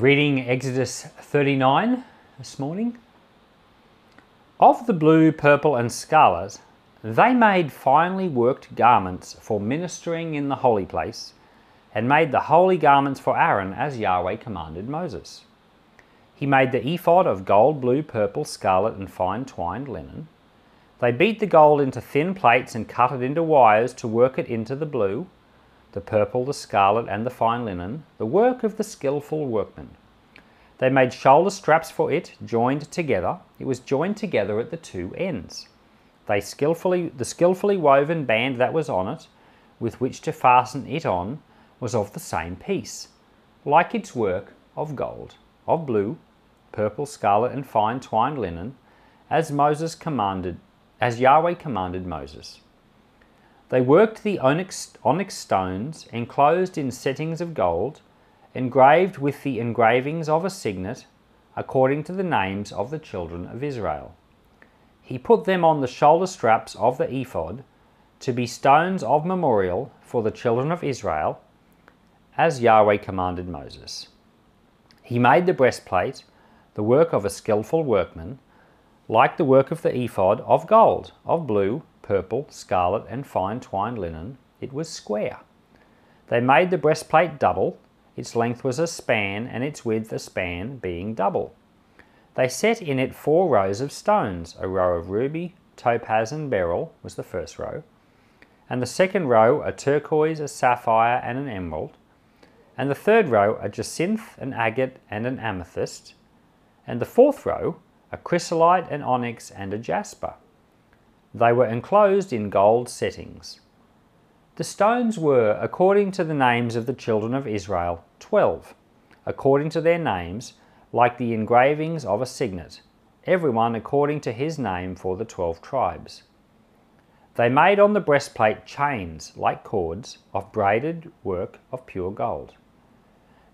Reading Exodus 39 this morning. Of the blue, purple, and scarlet, they made finely worked garments for ministering in the holy place, and made the holy garments for Aaron as Yahweh commanded Moses. He made the ephod of gold, blue, purple, scarlet, and fine twined linen. They beat the gold into thin plates and cut it into wires to work it into the blue, the purple, the scarlet, and the fine linen, the work of the skilful workman. They made shoulder straps for it, joined together. It was joined together at the two ends. They skillfully, the skillfully woven band that was on it, with which to fasten it on, was of the same piece, like its work of gold, of blue, purple, scarlet, and fine twined linen, as Moses commanded, as Yahweh commanded Moses. They worked the onyx, onyx stones enclosed in settings of gold, engraved with the engravings of a signet, according to the names of the children of Israel. He put them on the shoulder straps of the ephod to be stones of memorial for the children of Israel, as Yahweh commanded Moses. He made the breastplate, the work of a skilful workman, like the work of the ephod, of gold, of blue, purple, scarlet, and fine twined linen. It was square. They made the breastplate double. Its length was a span, and its width a span, being double. They set in it four rows of stones. A row of ruby, topaz, and beryl was the first row, and the second row a turquoise, a sapphire, and an emerald, and the third row a jacinth, an agate, and an amethyst, and the fourth row a chrysolite, an onyx, and a jasper. They were enclosed in gold settings. The stones were, according to the names of the children of Israel, twelve, according to their names, like the engravings of a signet, everyone according to his name for the twelve tribes. They made on the breastplate chains, like cords, of braided work of pure gold.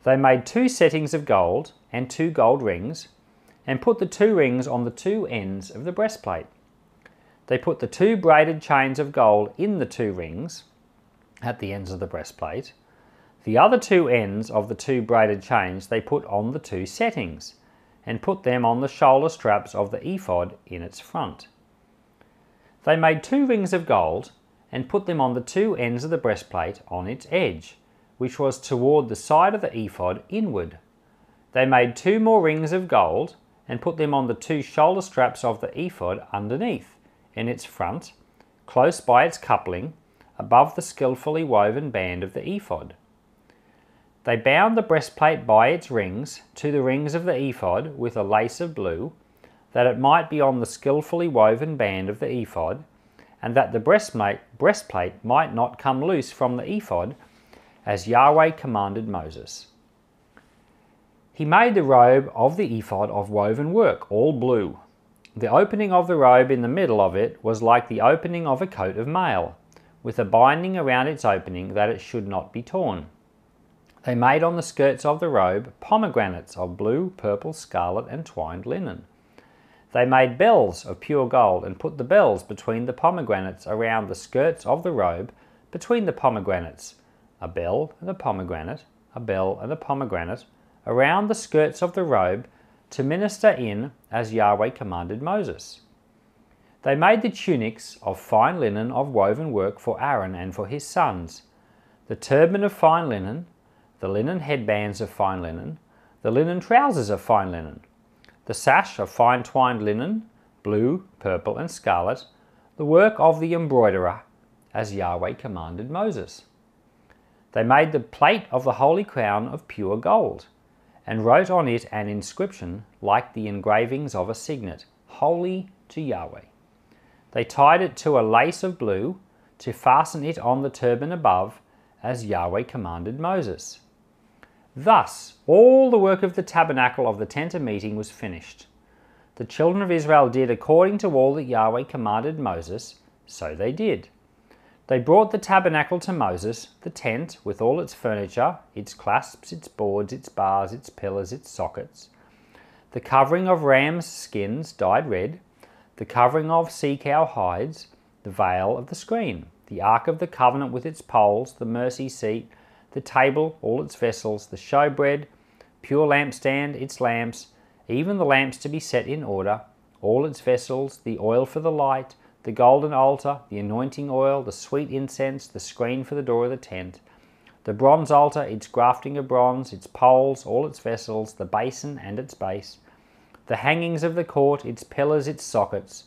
They made two settings of gold and two gold rings, and put the two rings on the two ends of the breastplate. They put the two braided chains of gold in the two rings at the ends of the breastplate. The other two ends of the two braided chains they put on the two settings and put them on the shoulder straps of the ephod in its front. They made two rings of gold and put them on the two ends of the breastplate on its edge, which was toward the side of the ephod inward. They made two more rings of gold and put them on the two shoulder straps of the ephod underneath, in its front, close by its coupling, above the skilfully woven band of the ephod. They bound the breastplate by its rings to the rings of the ephod with a lace of blue, that it might be on the skilfully woven band of the ephod, and that the breastplate, might not come loose from the ephod, as Yahweh commanded Moses. He made the robe of the ephod of woven work, all blue. The opening of the robe in the middle of it was like the opening of a coat of mail, with a binding around its opening that it should not be torn. They made on the skirts of the robe pomegranates of blue, purple, scarlet, and twined linen. They made bells of pure gold and put the bells between the pomegranates around the skirts of the robe, between the pomegranates, a bell and a pomegranate, a bell and a pomegranate, around the skirts of the robe to minister in as Yahweh commanded Moses. They made the tunics of fine linen of woven work for Aaron and for his sons, the turban of fine linen, the linen headbands of fine linen, the linen trousers of fine linen, the sash of fine twined linen, blue, purple, and scarlet, the work of the embroiderer, as Yahweh commanded Moses. They made the plate of the holy crown of pure gold and wrote on it an inscription like the engravings of a signet, Holy to Yahweh. They tied it to a lace of blue to fasten it on the turban above, as Yahweh commanded Moses. Thus, all the work of the tabernacle of the tent of meeting was finished. The children of Israel did according to all that Yahweh commanded Moses, so they did. They brought the tabernacle to Moses, the tent, with all its furniture, its clasps, its boards, its bars, its pillars, its sockets, the covering of ram's skins dyed red, the covering of sea cow hides, the veil of the screen, the ark of the covenant with its poles, the mercy seat, the table, all its vessels, the showbread, pure lampstand, its lamps, even the lamps to be set in order, all its vessels, the oil for the light, the golden altar, the anointing oil, the sweet incense, the screen for the door of the tent, the bronze altar, its grafting of bronze, its poles, all its vessels, the basin and its base, the hangings of the court, its pillars, its sockets,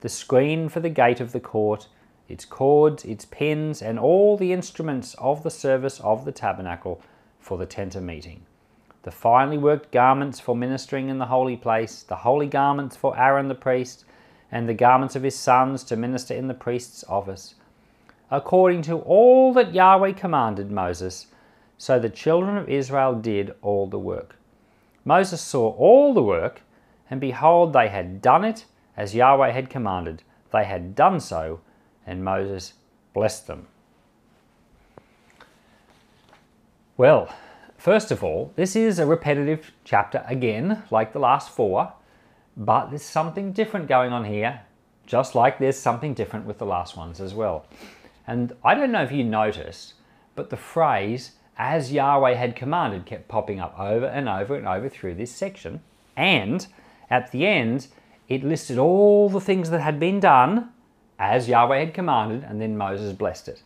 the screen for the gate of the court, its cords, its pins, and all the instruments of the service of the tabernacle for the tent of meeting. The finely worked garments for ministering in the holy place, the holy garments for Aaron the priest, and the garments of his sons to minister in the priest's office, according to all that Yahweh commanded Moses. So the children of Israel did all the work. Moses saw all the work, and behold, they had done it as Yahweh had commanded. They had done so, and Moses blessed them. Well, first of all, this is a repetitive chapter again, like the last four. But there's something different going on here, just like there's something different with the last ones as well. And I don't know if you noticed, but the phrase, as Yahweh had commanded, kept popping up over and over and over through this section. And at the end, it listed all the things that had been done as Yahweh had commanded, and then Moses blessed it.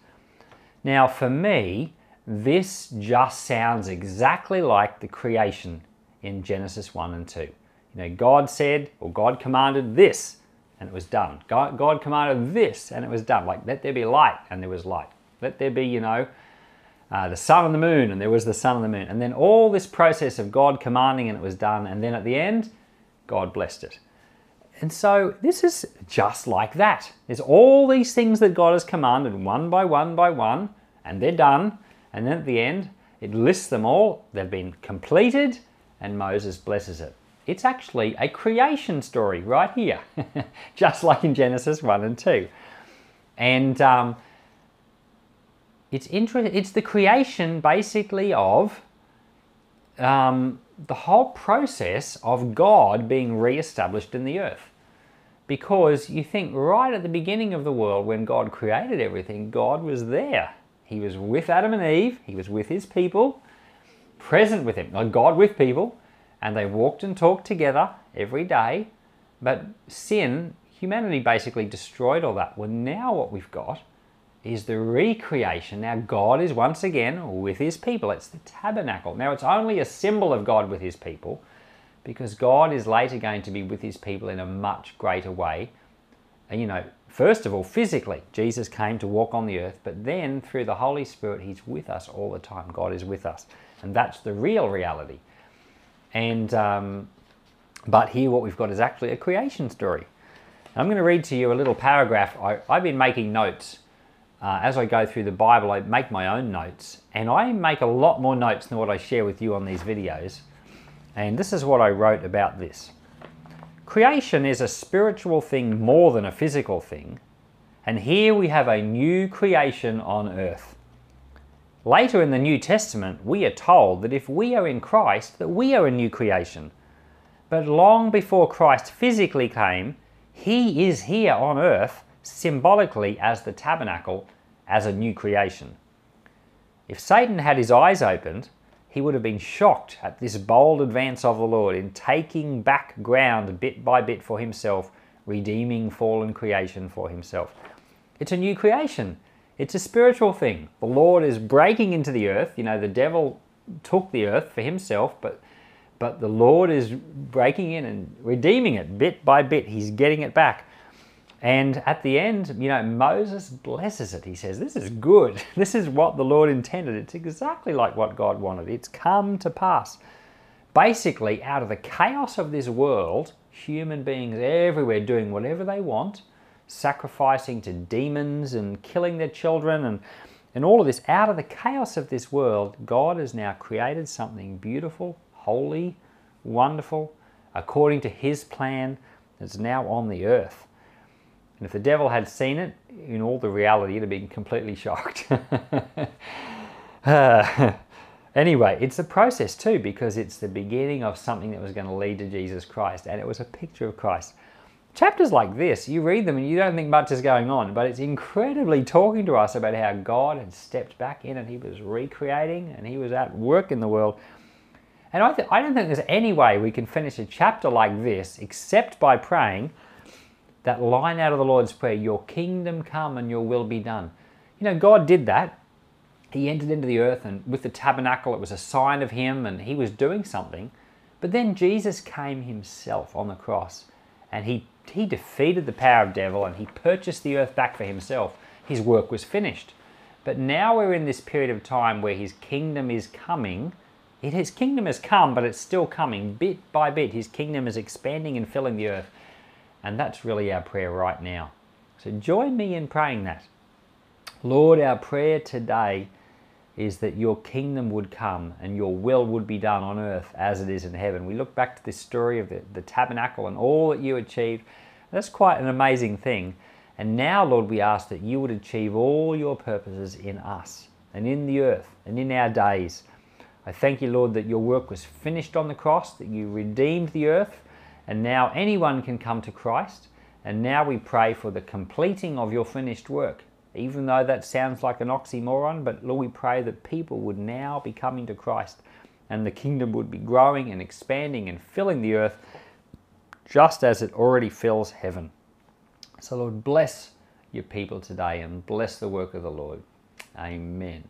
Now, for me, this just sounds exactly like the creation in Genesis 1 and 2. You know, God said, or God commanded this, and it was done. God, God commanded this, and it was done. Like, let there be light, and there was light. Let there be, you know, uh, the sun and the moon, and there was the sun and the moon. And then all this process of God commanding, and it was done. And then at the end, God blessed it. And so this is just like that. There's all these things that God has commanded one by one by one, and they're done. And then at the end, it lists them all. They've been completed, and Moses blesses it. It's actually a creation story right here, just like in Genesis 1 and 2. And um, it's, inter- it's the creation basically of um, the whole process of God being re-established in the earth. Because you think right at the beginning of the world, when God created everything, God was there. He was with Adam and Eve, He was with His people, present with Him, like God with people, and they walked and talked together every day. But sin, humanity basically destroyed all that. Well, now what we've got is the recreation. Now, God is once again with his people. It's the tabernacle. Now, it's only a symbol of God with his people because God is later going to be with his people in a much greater way. And, you know, first of all, physically, Jesus came to walk on the earth, but then through the Holy Spirit, he's with us all the time. God is with us. And that's the real reality. And um, but here, what we've got is actually a creation story. I'm going to read to you a little paragraph. I, have been making notes uh, as I go through the Bible. I make my own notes, and I make a lot more notes than what I share with you on these videos. And this is what I wrote about this. Creation is a spiritual thing more than a physical thing, and here we have a new creation on earth. Later in the New Testament, we are told that if we are in Christ, that we are a new creation. But long before Christ physically came, he is here on earth symbolically as the tabernacle, as a new creation. If Satan had his eyes opened, he would have been shocked at this bold advance of the Lord in taking back ground bit by bit for himself, redeeming fallen creation for himself. It's a new creation. It's a spiritual thing. The Lord is breaking into the earth. You know, the devil took the earth for himself, but but the Lord is breaking in and redeeming it bit by bit. He's getting it back. And at the end, you know, Moses blesses it. He says, This is good. This is what the Lord intended. It's exactly like what God wanted. It's come to pass. Basically, out of the chaos of this world, human beings everywhere doing whatever they want, sacrificing to demons and killing their children and, and all of this, out of the chaos of this world, God has now created something beautiful, holy, wonderful, according to His plan that's now on the earth. And if the devil had seen it in all the reality, he'd have been completely shocked. uh, anyway, it's a process too because it's the beginning of something that was going to lead to Jesus Christ, and it was a picture of Christ. Chapters like this, you read them and you don't think much is going on, but it's incredibly talking to us about how God had stepped back in and He was recreating and He was at work in the world. And I, th- I don't think there's any way we can finish a chapter like this except by praying that line out of the Lord's Prayer Your kingdom come and your will be done. You know, God did that. He entered into the earth, and with the tabernacle, it was a sign of Him, and He was doing something. But then Jesus came Himself on the cross, and He, he defeated the power of devil, and He purchased the earth back for Himself. His work was finished. But now we're in this period of time where His kingdom is coming. It, his kingdom has come, but it's still coming bit by bit. His kingdom is expanding and filling the earth. And that's really our prayer right now. So join me in praying that. Lord, our prayer today is that your kingdom would come and your will would be done on earth as it is in heaven. We look back to this story of the, the tabernacle and all that you achieved. That's quite an amazing thing. And now, Lord, we ask that you would achieve all your purposes in us and in the earth and in our days. I thank you, Lord, that your work was finished on the cross, that you redeemed the earth, and now anyone can come to Christ. And now we pray for the completing of your finished work. Even though that sounds like an oxymoron, but Lord, we pray that people would now be coming to Christ and the kingdom would be growing and expanding and filling the earth just as it already fills heaven. So, Lord, bless your people today and bless the work of the Lord. Amen.